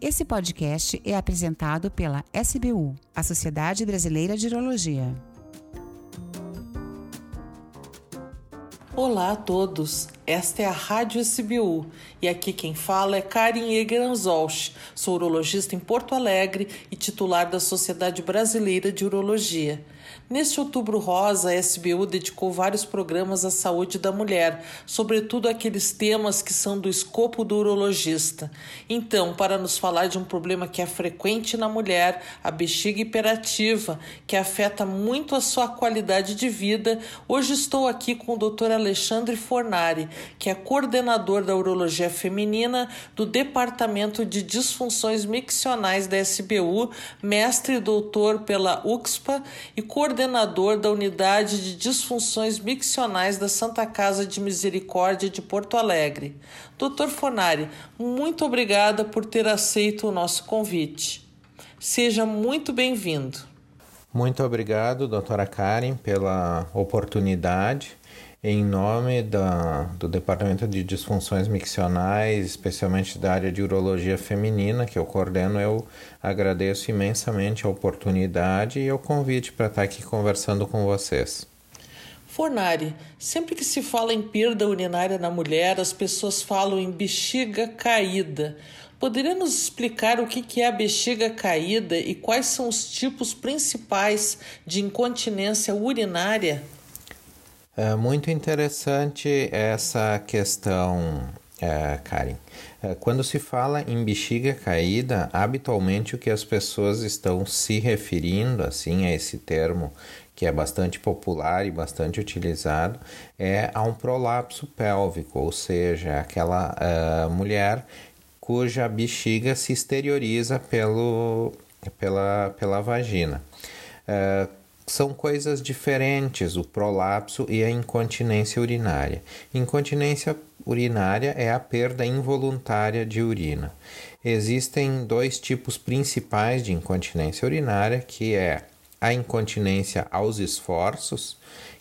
Esse podcast é apresentado pela SBU, a Sociedade Brasileira de Urologia. Olá a todos, esta é a Rádio SBU e aqui quem fala é Karin Egranzolch, sou urologista em Porto Alegre e titular da Sociedade Brasileira de Urologia. Neste Outubro Rosa, a SBU dedicou vários programas à saúde da mulher, sobretudo aqueles temas que são do escopo do urologista. Então, para nos falar de um problema que é frequente na mulher, a bexiga hiperativa, que afeta muito a sua qualidade de vida, hoje estou aqui com o Dr. Alexandre Fornari, que é coordenador da urologia feminina do Departamento de Disfunções Miccionais da SBU, mestre e doutor pela UXPA e coordenador da Unidade de Disfunções Miccionais da Santa Casa de Misericórdia de Porto Alegre. Dr. Fornari, muito obrigada por ter aceito o nosso convite. Seja muito bem-vindo. Muito obrigado, doutora Karen, pela oportunidade em nome da, do Departamento de Disfunções Miccionais, especialmente da área de urologia feminina, que eu coordeno, eu agradeço imensamente a oportunidade e o convite para estar aqui conversando com vocês. Fornari, sempre que se fala em perda urinária na mulher, as pessoas falam em bexiga caída. Poderia nos explicar o que é a bexiga caída e quais são os tipos principais de incontinência urinária? É muito interessante essa questão, é, Karen. É, quando se fala em bexiga caída, habitualmente o que as pessoas estão se referindo assim a esse termo que é bastante popular e bastante utilizado é a um prolapso pélvico, ou seja, aquela uh, mulher cuja bexiga se exterioriza pelo, pela, pela vagina. Uh, são coisas diferentes o prolapso e a incontinência urinária. Incontinência urinária é a perda involuntária de urina. Existem dois tipos principais de incontinência urinária, que é a incontinência aos esforços,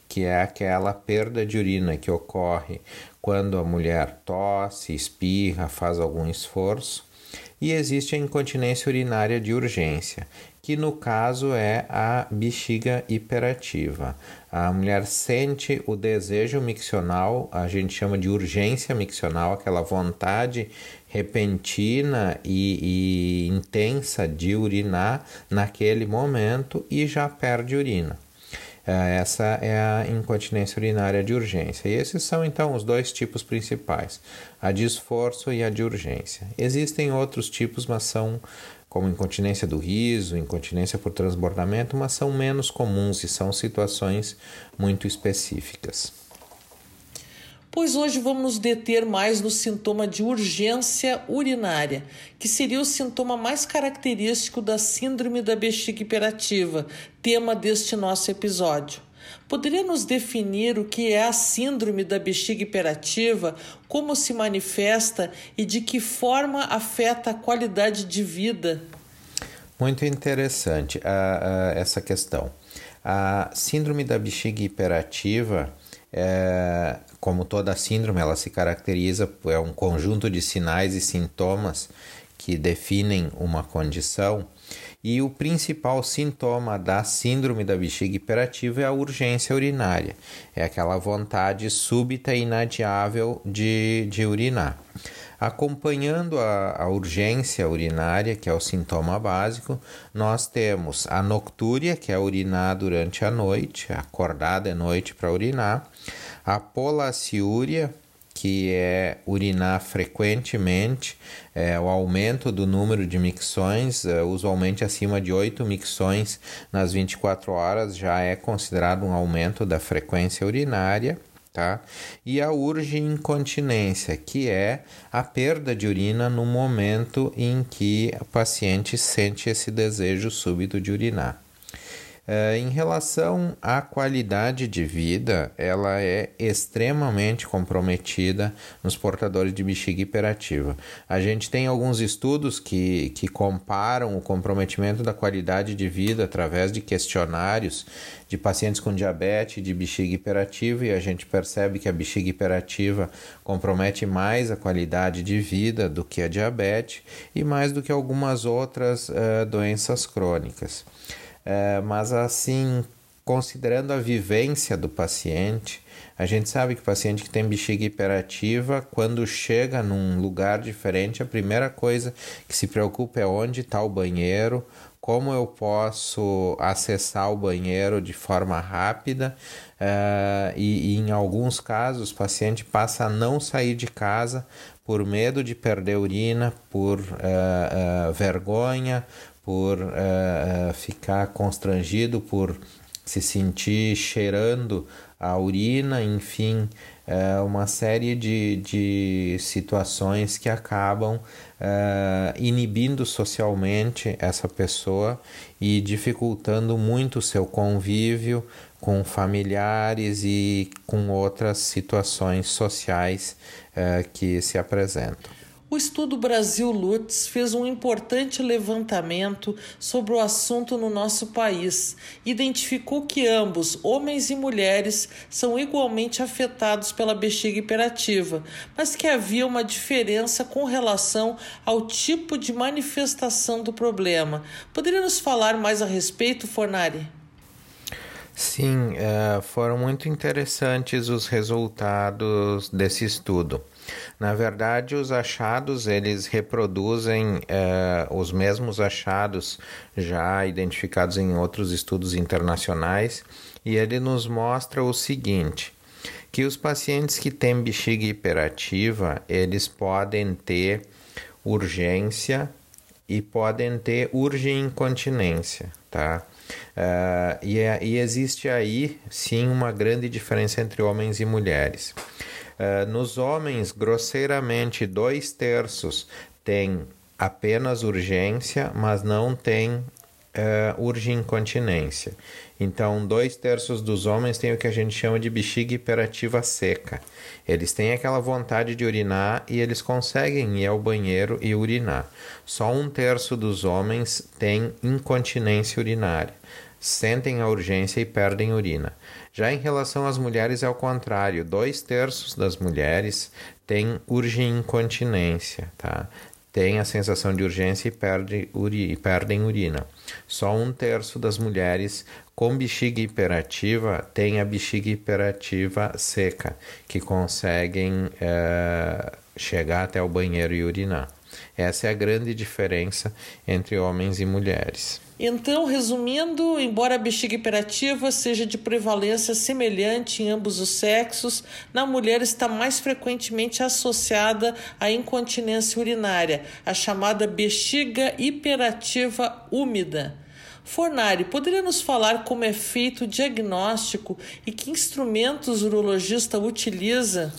que é aquela perda de urina que ocorre quando a mulher tosse, espirra, faz algum esforço, e existe a incontinência urinária de urgência, que no caso é a bexiga hiperativa. A mulher sente o desejo miccional, a gente chama de urgência miccional, aquela vontade repentina e, e intensa de urinar naquele momento e já perde urina. É, essa é a incontinência urinária de urgência. E esses são então os dois tipos principais, a de esforço e a de urgência. Existem outros tipos, mas são como incontinência do riso, incontinência por transbordamento, mas são menos comuns e são situações muito específicas pois hoje vamos nos deter mais no sintoma de urgência urinária, que seria o sintoma mais característico da síndrome da bexiga hiperativa, tema deste nosso episódio. Poderia nos definir o que é a síndrome da bexiga hiperativa, como se manifesta e de que forma afeta a qualidade de vida? Muito interessante uh, uh, essa questão. A síndrome da bexiga hiperativa é, como toda síndrome, ela se caracteriza por é um conjunto de sinais e sintomas que definem uma condição. E o principal sintoma da síndrome da bexiga hiperativa é a urgência urinária, é aquela vontade súbita e inadiável de, de urinar. Acompanhando a, a, urgência urinária, que é o sintoma básico, nós temos a noctúria, que é urinar durante a noite, acordar de noite para urinar, a polaciúria, que é urinar frequentemente, é, o aumento do número de micções, é, usualmente acima de 8 micções nas 24 horas, já é considerado um aumento da frequência urinária tá? E a urge incontinência, que é a perda de urina no momento em que o paciente sente esse desejo súbito de urinar. Uh, em relação à qualidade de vida, ela é extremamente comprometida nos portadores de bexiga hiperativa. A gente tem alguns estudos que, que comparam o comprometimento da qualidade de vida através de questionários de pacientes com diabetes de bexiga hiperativa e a gente percebe que a bexiga hiperativa compromete mais a qualidade de vida do que a diabetes e mais do que algumas outras uh, doenças crônicas. É, mas assim, considerando a vivência do paciente, a gente sabe que o paciente que tem bexiga hiperativa, quando chega num lugar diferente, a primeira coisa que se preocupa é onde está o banheiro, como eu posso acessar o banheiro de forma rápida uh, e, e, em alguns casos o paciente passa a não sair de casa por medo de perder urina, por uh, uh, vergonha, por uh, ficar constrangido, por se sentir cheirando a urina, enfim, uh, uma série de, de situações que acabam inibindo socialmente essa pessoa e dificultando muito o seu convívio com familiares e com outras situações sociais que se apresentam. O estudo Brasil Lutz fez um importante levantamento sobre o assunto no nosso país. Identificou que ambos, homens e mulheres, são igualmente afetados pela bexiga hiperativa, mas que havia uma diferença com relação ao tipo de manifestação do problema. Poderia nos falar mais a respeito, Fornari? Sim, uh, foram muito interessantes os resultados desse estudo. Na verdade, os achados eles reproduzem eh, os mesmos achados já identificados em outros estudos internacionais e ele nos mostra o seguinte que os pacientes que têm bexiga hiperativa eles podem ter urgência e podem ter urgeincontinência, tá? Uh, e, é, e existe aí sim uma grande diferença entre homens e mulheres. Uh, nos homens, grosseiramente, dois terços têm apenas urgência, mas não têm uh, urgincontinência. Então, dois terços dos homens têm o que a gente chama de bexiga hiperativa seca. Eles têm aquela vontade de urinar e eles conseguem ir ao banheiro e urinar. Só um terço dos homens tem incontinência urinária. Sentem a urgência e perdem urina. Já em relação às mulheres é o contrário, dois terços das mulheres têm urgeincontinência, tá? Tem a sensação de urgência e, perde uri, e perdem urina. Só um terço das mulheres com bexiga hiperativa tem a bexiga hiperativa seca, que conseguem é, chegar até o banheiro e urinar. Essa é a grande diferença entre homens e mulheres. Então, resumindo, embora a bexiga hiperativa seja de prevalência semelhante em ambos os sexos, na mulher está mais frequentemente associada à incontinência urinária, a chamada bexiga hiperativa úmida. Fornari, poderia nos falar como é feito o diagnóstico e que instrumentos o urologista utiliza?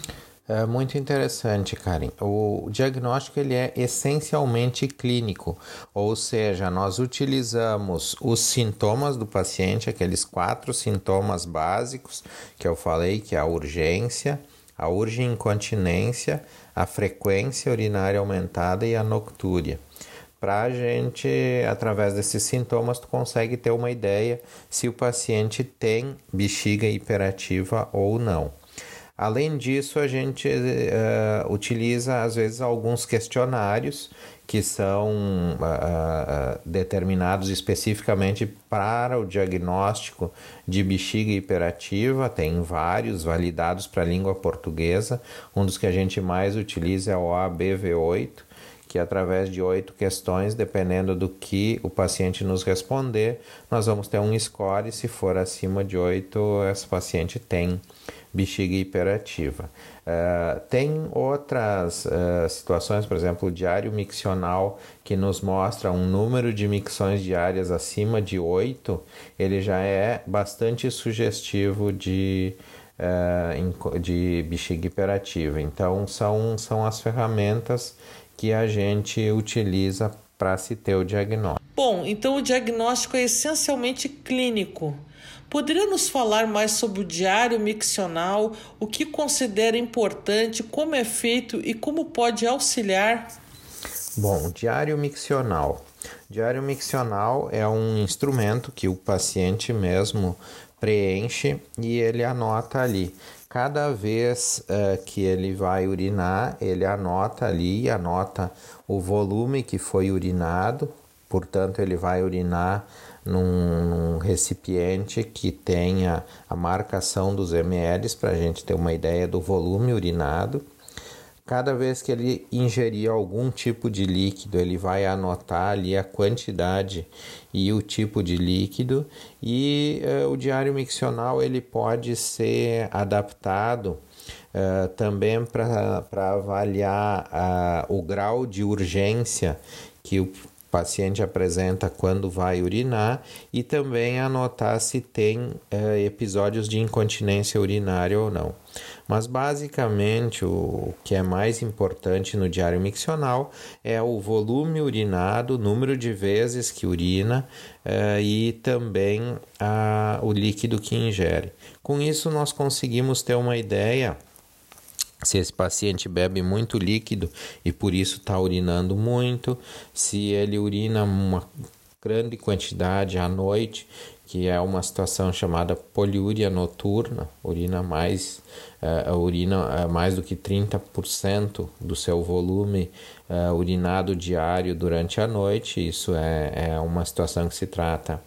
É muito interessante, Karen. O diagnóstico ele é essencialmente clínico, ou seja, nós utilizamos os sintomas do paciente, aqueles quatro sintomas básicos que eu falei, que é a urgência, a urgeincontinência, a frequência urinária aumentada e a noctúria. Para a gente, através desses sintomas, tu consegue ter uma ideia se o paciente tem bexiga hiperativa ou não. Além disso, a gente uh, utiliza às vezes alguns questionários que são uh, determinados especificamente para o diagnóstico de bexiga hiperativa. Tem vários validados para a língua portuguesa. Um dos que a gente mais utiliza é o ABV8, que através de oito questões, dependendo do que o paciente nos responder, nós vamos ter um score. Se for acima de oito, esse paciente tem bexiga hiperativa. Uh, tem outras uh, situações, por exemplo, o diário miccional, que nos mostra um número de micções diárias acima de 8, ele já é bastante sugestivo de, uh, de bexiga hiperativa. Então, são, são as ferramentas que a gente utiliza para se ter o diagnóstico. Bom, então o diagnóstico é essencialmente clínico. Poderia nos falar mais sobre o diário miccional, o que considera importante, como é feito e como pode auxiliar? Bom, diário miccional. Diário miccional é um instrumento que o paciente mesmo preenche e ele anota ali. Cada vez uh, que ele vai urinar, ele anota ali, anota o volume que foi urinado, portanto, ele vai urinar num, num recipiente que tenha a marcação dos ml para a gente ter uma ideia do volume urinado. Cada vez que ele ingerir algum tipo de líquido, ele vai anotar ali a quantidade e o tipo de líquido. E uh, o diário miccional ele pode ser adaptado uh, também para avaliar uh, o grau de urgência que o paciente apresenta quando vai urinar e também anotar se tem é, episódios de incontinência urinária ou não. Mas basicamente o que é mais importante no diário miccional é o volume urinado, o número de vezes que urina é, e também a, o líquido que ingere. Com isso, nós conseguimos ter uma ideia se esse paciente bebe muito líquido e por isso está urinando muito, se ele urina uma grande quantidade à noite, que é uma situação chamada poliúria noturna, urina mais, uh, urina uh, mais do que 30% do seu volume uh, urinado diário durante a noite, isso é, é uma situação que se trata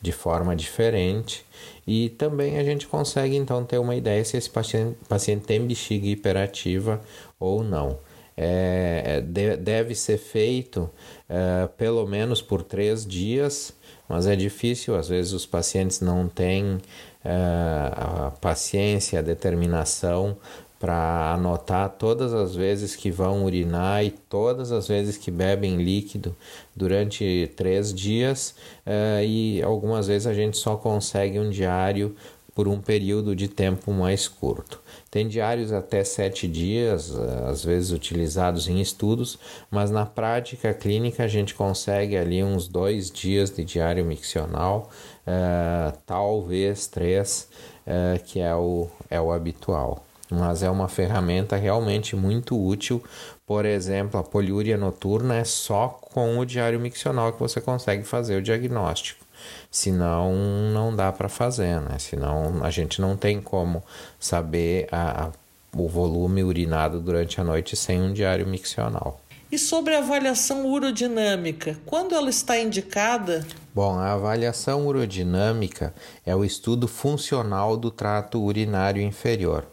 de forma diferente e também a gente consegue então ter uma ideia se esse paciente, paciente tem bexiga hiperativa ou não. É, é deve ser feito é, pelo menos por três dias, mas é difícil, às vezes os pacientes não têm é, a paciência, a determinação para anotar todas as vezes que vão urinar e todas as vezes que bebem líquido durante três dias uh, e algumas vezes a gente só consegue um diário por um período de tempo mais curto. Tem diários até sete dias, eh, às vezes utilizados em estudos, mas na prática clínica a gente consegue ali uns dois dias de diário miccional, uh, talvez três, uh, que é o, é o habitual mas é uma ferramenta realmente muito útil. Por exemplo, a poliúria noturna é só com o diário miccional que você consegue fazer o diagnóstico. Senão não dá para fazer, né? Senão a gente não tem como saber a, a, o volume urinado durante a noite sem um diário miccional. E sobre a avaliação urodinâmica, quando ela está indicada? Bom, a avaliação urodinâmica é o estudo funcional do trato urinário inferior.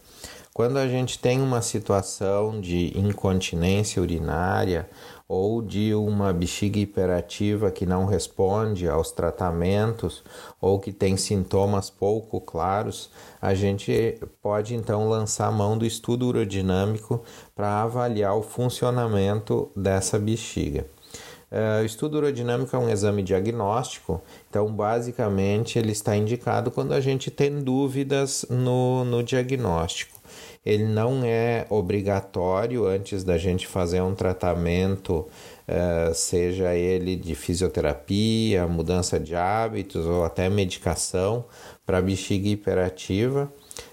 Quando a gente tem uma situação de incontinência urinária ou de uma bexiga hiperativa que não responde aos tratamentos ou que tem sintomas pouco claros, a gente pode então lançar a mão do estudo urodinâmico para avaliar o funcionamento dessa bexiga. Uh, o estudo urodinâmico é um exame diagnóstico, então basicamente ele está indicado quando a gente tem dúvidas no, no diagnóstico ele não é obrigatório antes da gente fazer um tratamento, uh, seja ele de fisioterapia, mudança de hábitos ou até medicação para bexiga hiperativa.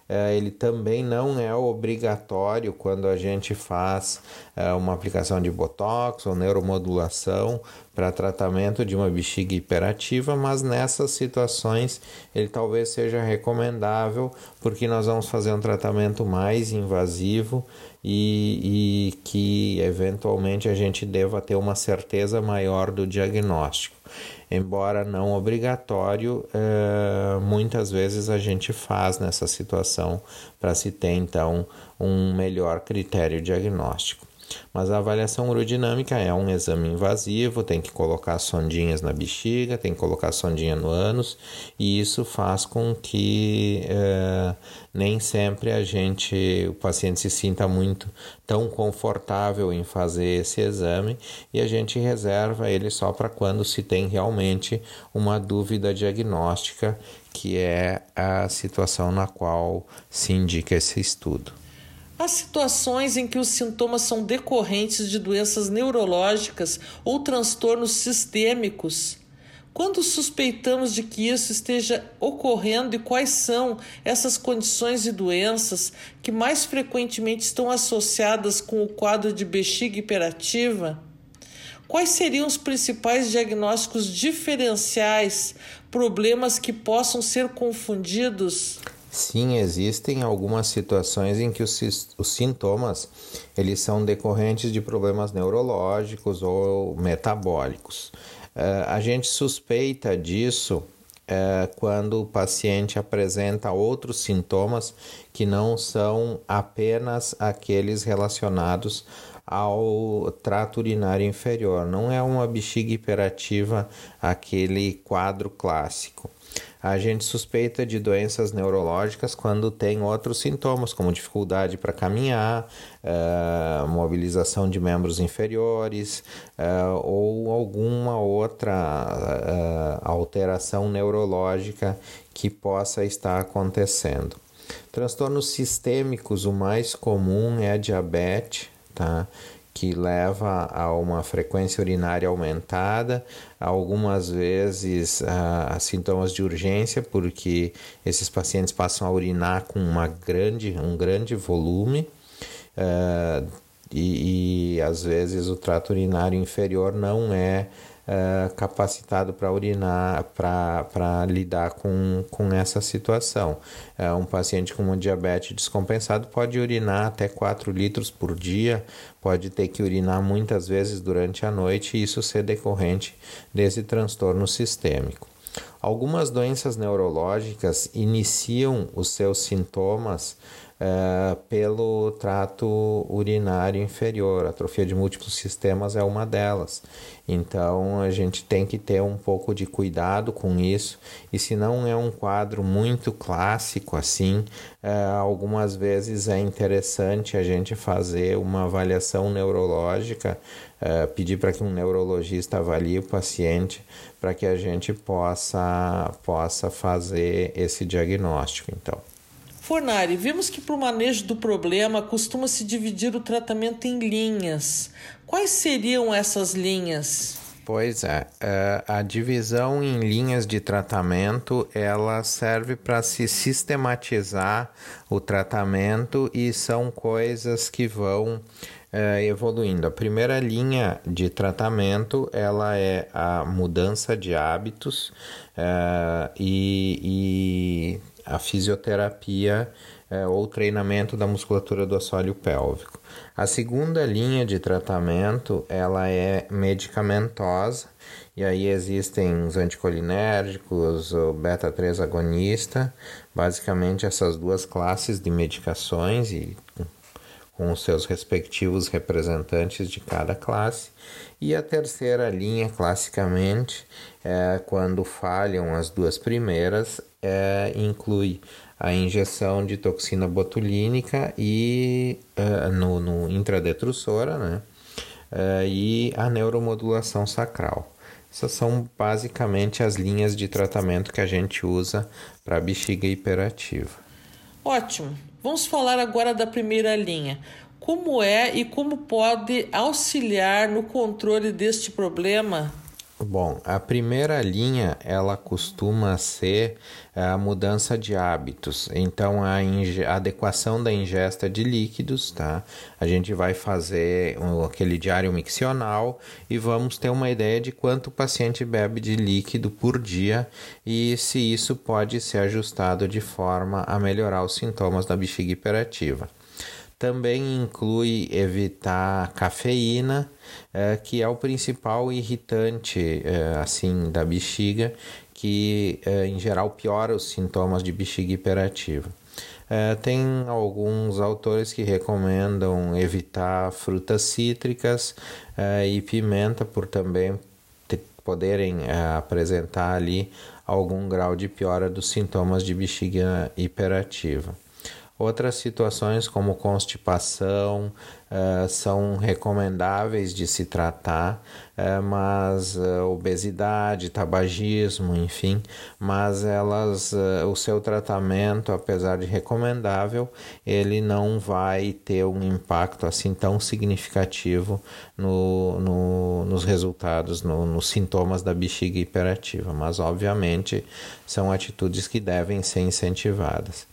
Uh, ele também não é obrigatório quando a gente faz uh, uma aplicação de botox ou neuromodulação para tratamento de uma bexiga hiperativa, mas nessas situações ele talvez seja recomendável porque nós vamos fazer um tratamento mais invasivo e, e que eventualmente a gente deva ter uma certeza maior do diagnóstico. Embora não obrigatório, é, muitas vezes a gente faz nessa situação para se ter então um melhor critério diagnóstico. Mas a avaliação urodinâmica é um exame invasivo, tem que colocar sondinhas na bexiga, tem que colocar sondinha no ânus, e isso faz com que é, nem sempre a gente, o paciente se sinta muito tão confortável em fazer esse exame e a gente reserva ele só para quando se tem realmente uma dúvida diagnóstica, que é a situação na qual se indica esse estudo. Há situações em que os sintomas são decorrentes de doenças neurológicas ou transtornos sistêmicos. Quando suspeitamos de que isso esteja ocorrendo e quais são essas condições e doenças que mais frequentemente estão associadas com o quadro de bexiga hiperativa? Quais seriam os principais diagnósticos diferenciais, problemas que possam ser confundidos? Sim, existem algumas situações em que os, os sintomas eles são decorrentes de problemas neurológicos ou metabólicos. Uh, a gente suspeita disso uh, quando o paciente apresenta outros sintomas que não são apenas aqueles relacionados ao trato urinário inferior. Não é uma bexiga hiperativa, aquele quadro clássico. A gente suspeita de doenças neurológicas quando tem outros sintomas, como dificuldade para caminhar, uh, mobilização de membros inferiores uh, ou alguma outra uh, alteração neurológica que possa estar acontecendo. Transtornos sistêmicos, o mais comum é a diabetes, tá? Que leva a uma frequência urinária aumentada, algumas vezes a, a, sintomas de urgência, porque esses pacientes passam a urinar com uma grande, um grande volume. Uh, e, e às vezes o trato urinário inferior não é uh, capacitado para urinar, para lidar com, com essa situação. Uh, um paciente com uma diabetes descompensado pode urinar até 4 litros por dia, pode ter que urinar muitas vezes durante a noite e isso ser decorrente desse transtorno sistêmico. Algumas doenças neurológicas iniciam os seus sintomas uh, pelo trato urinário inferior. A atrofia de múltiplos sistemas é uma delas. Então a gente tem que ter um pouco de cuidado com isso. E se não é um quadro muito clássico assim, uh, algumas vezes é interessante a gente fazer uma avaliação neurológica, uh, pedir para que um neurologista avalie o paciente para que a gente possa, possa fazer esse diagnóstico. Então. Fornari, vimos que para o manejo do problema costuma-se dividir o tratamento em linhas. Quais seriam essas linhas? Pois é, é a divisão em linhas de tratamento ela serve para se sistematizar o tratamento e são coisas que vão é, evoluindo. A primeira linha de tratamento ela é a mudança de hábitos é, e, e a fisioterapia é, ou treinamento da musculatura do assoalho pélvico. A segunda linha de tratamento ela é medicamentosa e aí existem os anticolinérgicos, o beta-3 agonista, basicamente essas duas classes de medicações e com os seus respectivos representantes de cada classe. E a terceira linha, classicamente, é, quando falham as duas primeiras, é, inclui a injeção de toxina botulínica e é, no, no intradetrusora, né? É, e a neuromodulação sacral. Essas são basicamente as linhas de tratamento que a gente usa para bexiga hiperativa. Ótimo. Vamos falar agora da primeira linha. Como é e como pode auxiliar no controle deste problema? Bom, a primeira linha ela costuma ser eh, a mudança de hábitos. Então a, adequação da ingesta de líquidos, tá? A gente vai fazer um, aquele diário miccional e vamos ter uma ideia de quanto o paciente bebe de líquido por dia e se isso pode ser ajustado de forma a melhorar os sintomas da bexiga hiperativa. Também inclui evitar cafeína, é, que é o principal irritante é, assim da bexiga, que é, em geral piora os sintomas de bexiga hiperativa. Tem alguns autores que recomendam evitar frutas cítricas e pimenta por também poderem apresentar ali algum grau de piora dos sintomas de bexiga hiperativa. Outras situações como constipação uh, são recomendáveis de se tratar, uh, mas uh, obesidade, tabagismo, enfim, mas elas, o seu tratamento, apesar de recomendável, ele não vai ter um impacto assim tão significativo no, no, nos resultados, no, nos sintomas da bexiga hiperativa, mas obviamente são atitudes que devem ser incentivadas.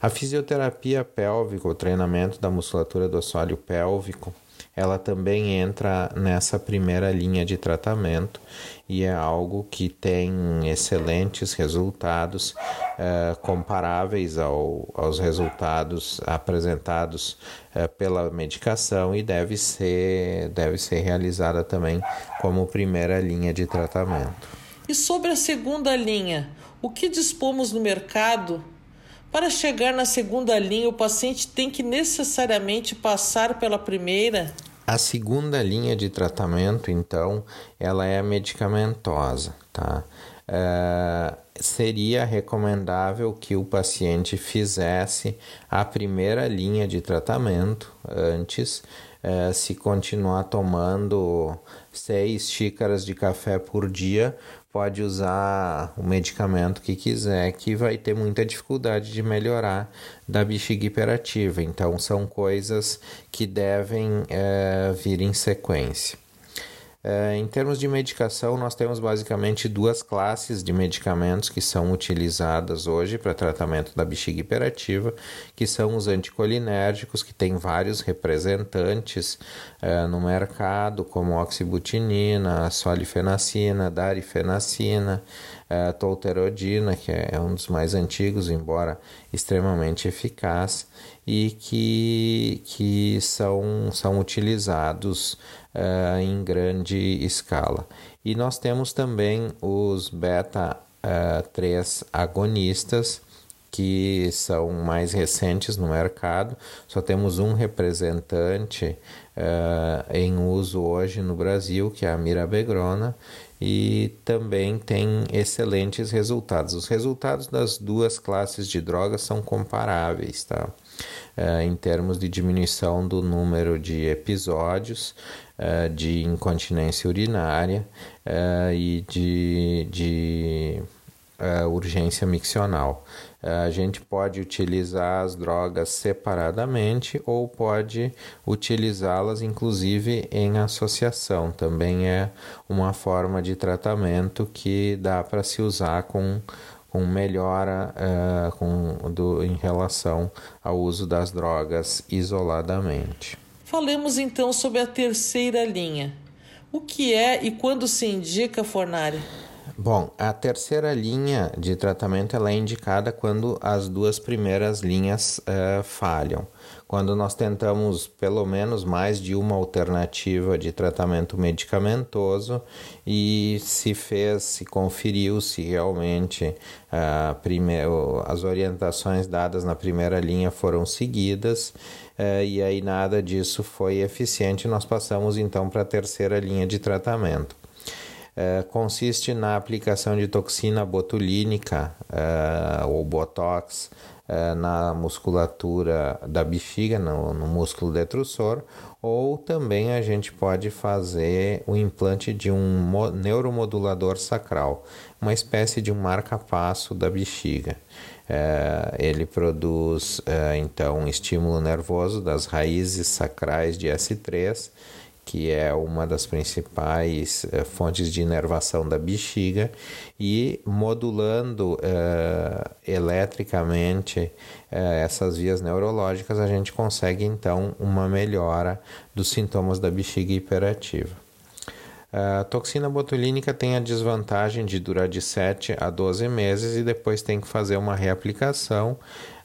A fisioterapia pélvica, o treinamento da musculatura do assoalho pélvico, ela também entra nessa primeira linha de tratamento e é algo que tem excelentes resultados eh, comparáveis ao, aos resultados apresentados eh, pela medicação e deve ser, deve ser realizada também como primeira linha de tratamento. E sobre a segunda linha, o que dispomos no mercado para chegar na segunda linha, o paciente tem que necessariamente passar pela primeira? A segunda linha de tratamento, então, ela é medicamentosa, tá? Uh, seria recomendável que o paciente fizesse a primeira linha de tratamento antes, uh, se continuar tomando seis xícaras de café por dia, pode usar o medicamento que quiser, que vai ter muita dificuldade de melhorar da bexiga hiperativa. Então, são coisas que devem é, vir em sequência. É, em termos de medicação, nós temos basicamente duas classes de medicamentos que são utilizadas hoje para tratamento da bexiga hiperativa, que são os anticolinérgicos, que tem vários representantes é, no mercado, como oxibutinina, solifenacina, darifenacina, é, tolterodina, que é um dos mais antigos, embora extremamente eficaz, e que, que são, são utilizados uh, em grande escala. E nós temos também os beta uh, 3 agonistas, que são mais recentes no mercado. Só temos um representante uh, em uso hoje no Brasil, que é a mirabegrona, e também tem excelentes resultados. Os resultados das duas classes de drogas são comparáveis, tá? Uh, em termos de diminuição do número de episódios uh, de incontinência urinária uh, e de, de urgência miccional. A gente pode utilizar as drogas separadamente ou pode utilizá-las inclusive em associação. Também é uma forma de tratamento que dá para se usar com com melhora uh, com, do, em relação ao uso das drogas isoladamente. Falemos então sobre a terceira linha. O que é e quando se indica Fornari? Bom, a terceira linha de tratamento ela é indicada quando as duas primeiras linhas uh, falham. Quando nós tentamos pelo menos mais de uma alternativa de tratamento medicamentoso e se fez, se conferiu se realmente uh, prime as orientações dadas na primeira linha foram seguidas uh, e aí nada disso foi eficiente, nós passamos então para a terceira linha de tratamento. Uh, consiste na aplicação de toxina botulínica ou botox eh, na musculatura da bexiga, no, no músculo detrusor, ou também a gente pode fazer o implante de um neuromodulador sacral, uma espécie de um marca-passo da bexiga. É, ele produz é, então um estímulo nervoso das raízes sacrais de S3 que é uma das principais uh, fontes de inervação da bexiga, e modulando uh, eletricamente uh, essas vias neurológicas, a gente consegue então uma melhora dos sintomas da bexiga hiperativa. A toxina botulínica tem a desvantagem de durar de 7 a 12 meses e depois tem que fazer uma reaplicação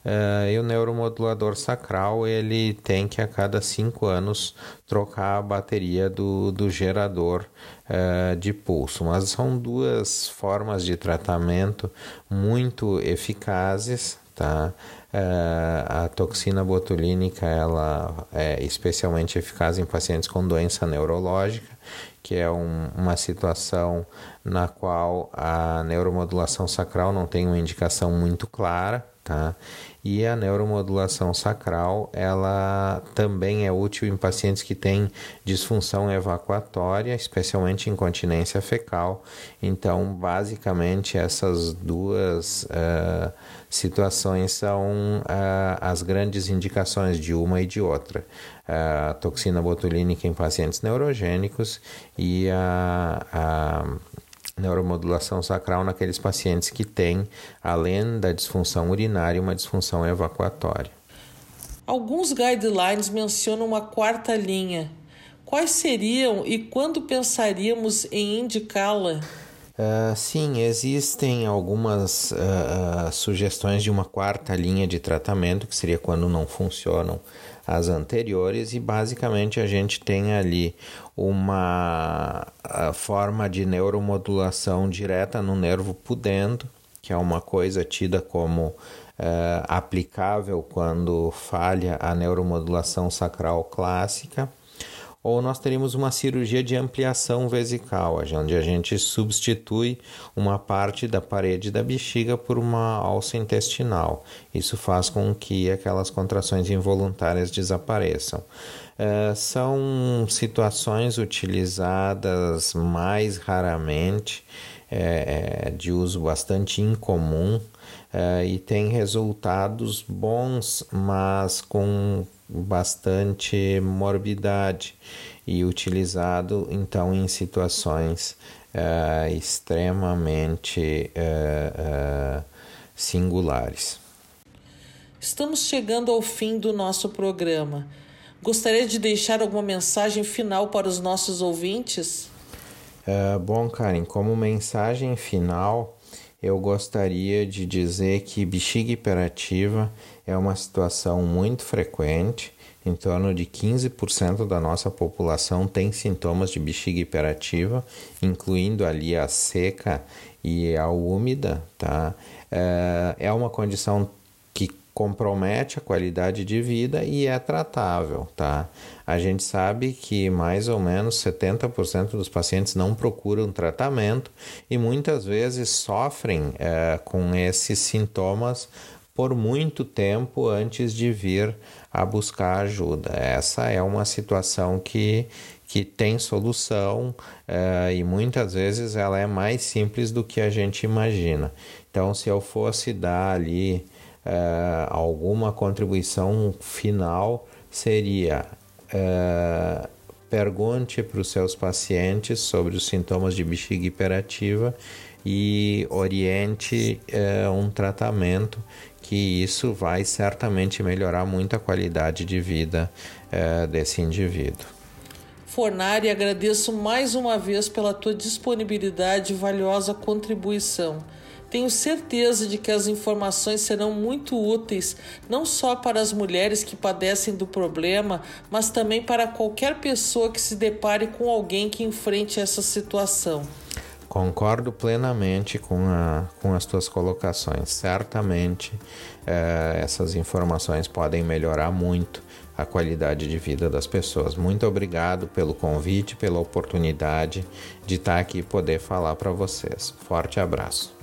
Uh, e o neuromodulador sacral ele tem que a cada cinco anos trocar a bateria do, do gerador uh, de pulso. Mas são duas formas de tratamento muito eficazes, tá? Uh, a toxina botulínica ela é especialmente eficaz em pacientes com doença neurológica, que é um, uma situação na qual a neuromodulação sacral não tem uma indicação muito clara tá? E a neuromodulação sacral, ela também é útil em pacientes que têm disfunção evacuatória, especialmente incontinência fecal. Então, basicamente, essas duas uh, situações são uh, as grandes indicações de uma e de outra. A toxina botulínica em pacientes neurogênicos e a, a neuromodulação sacral naqueles pacientes que têm, além da disfunção urinária, uma disfunção evacuatória. Alguns guidelines mencionam uma quarta linha. Quais seriam e quando pensaríamos em indicá-la? Uh, sim, existem algumas uh, sugestões de uma quarta linha de tratamento, que seria quando não funcionam as anteriores, e basicamente a gente tem ali uma forma de neuromodulação direta no nervo pudendo, que é uma coisa tida como uh, aplicável quando falha a neuromodulação sacral clássica ou nós teríamos uma cirurgia de ampliação vesical, onde a gente substitui uma parte da parede da bexiga por uma alça intestinal. Isso faz com que aquelas contrações involuntárias desapareçam. Uh, são situações utilizadas mais raramente, é, de uso bastante incomum uh, e tem resultados bons, mas com bastante morbidade e utilizado então em situações uh, extremamente uh, uh, singulares. Estamos chegando ao fim do nosso programa. Gostaria de deixar alguma mensagem final para os nossos ouvintes? bom, Karen, como mensagem final, eu gostaria de dizer que bexiga hiperativa é uma situação muito frequente. Em torno de 15% da nossa população tem sintomas de bexiga hiperativa, incluindo ali a seca e a úmida. Tá? É, é uma condição compromete a qualidade de vida e é tratável, tá? A gente sabe que mais ou menos 70% dos pacientes não procuram tratamento e muitas vezes sofrem é, com esses sintomas por muito tempo antes de vir a buscar ajuda. Essa é uma situação que, que tem solução é, e muitas vezes ela é mais simples do que a gente imagina. Então, se eu fosse dar ali uh, alguma contribuição final seria uh, pergunte para os seus pacientes sobre os sintomas de bexiga hiperativa e oriente uh, um tratamento que isso vai certamente melhorar muito a qualidade de vida desse indivíduo. Fornari, agradeço mais uma vez pela tua disponibilidade e valiosa contribuição. Tenho certeza de que as informações serão muito úteis, não só para as mulheres que padecem do problema, mas também para qualquer pessoa que se depare com alguém que enfrente essa situação. Concordo plenamente com, a, com as tuas colocações. Certamente eh, essas informações podem melhorar muito a qualidade de vida das pessoas. Muito obrigado pelo convite, pela oportunidade de estar aqui e poder falar para vocês. Forte abraço.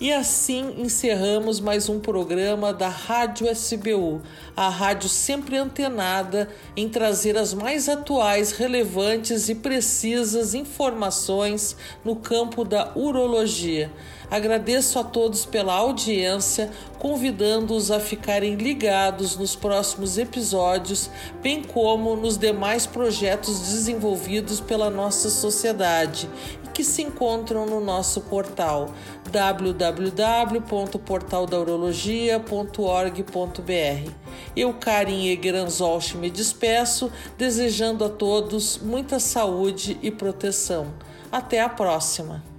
E assim encerramos mais um programa da Rádio SBU, a rádio sempre antenada em trazer as mais atuais, relevantes e precisas informações no campo da urologia. Agradeço a todos pela audiência, convidando-os a ficarem ligados nos próximos episódios, bem como nos demais projetos desenvolvidos pela nossa sociedade que se encontram no nosso portal www.portaldaurologia.org.br. Eu, Karin Egranzolch, me despeço, desejando a todos muita saúde e proteção. Até a próxima!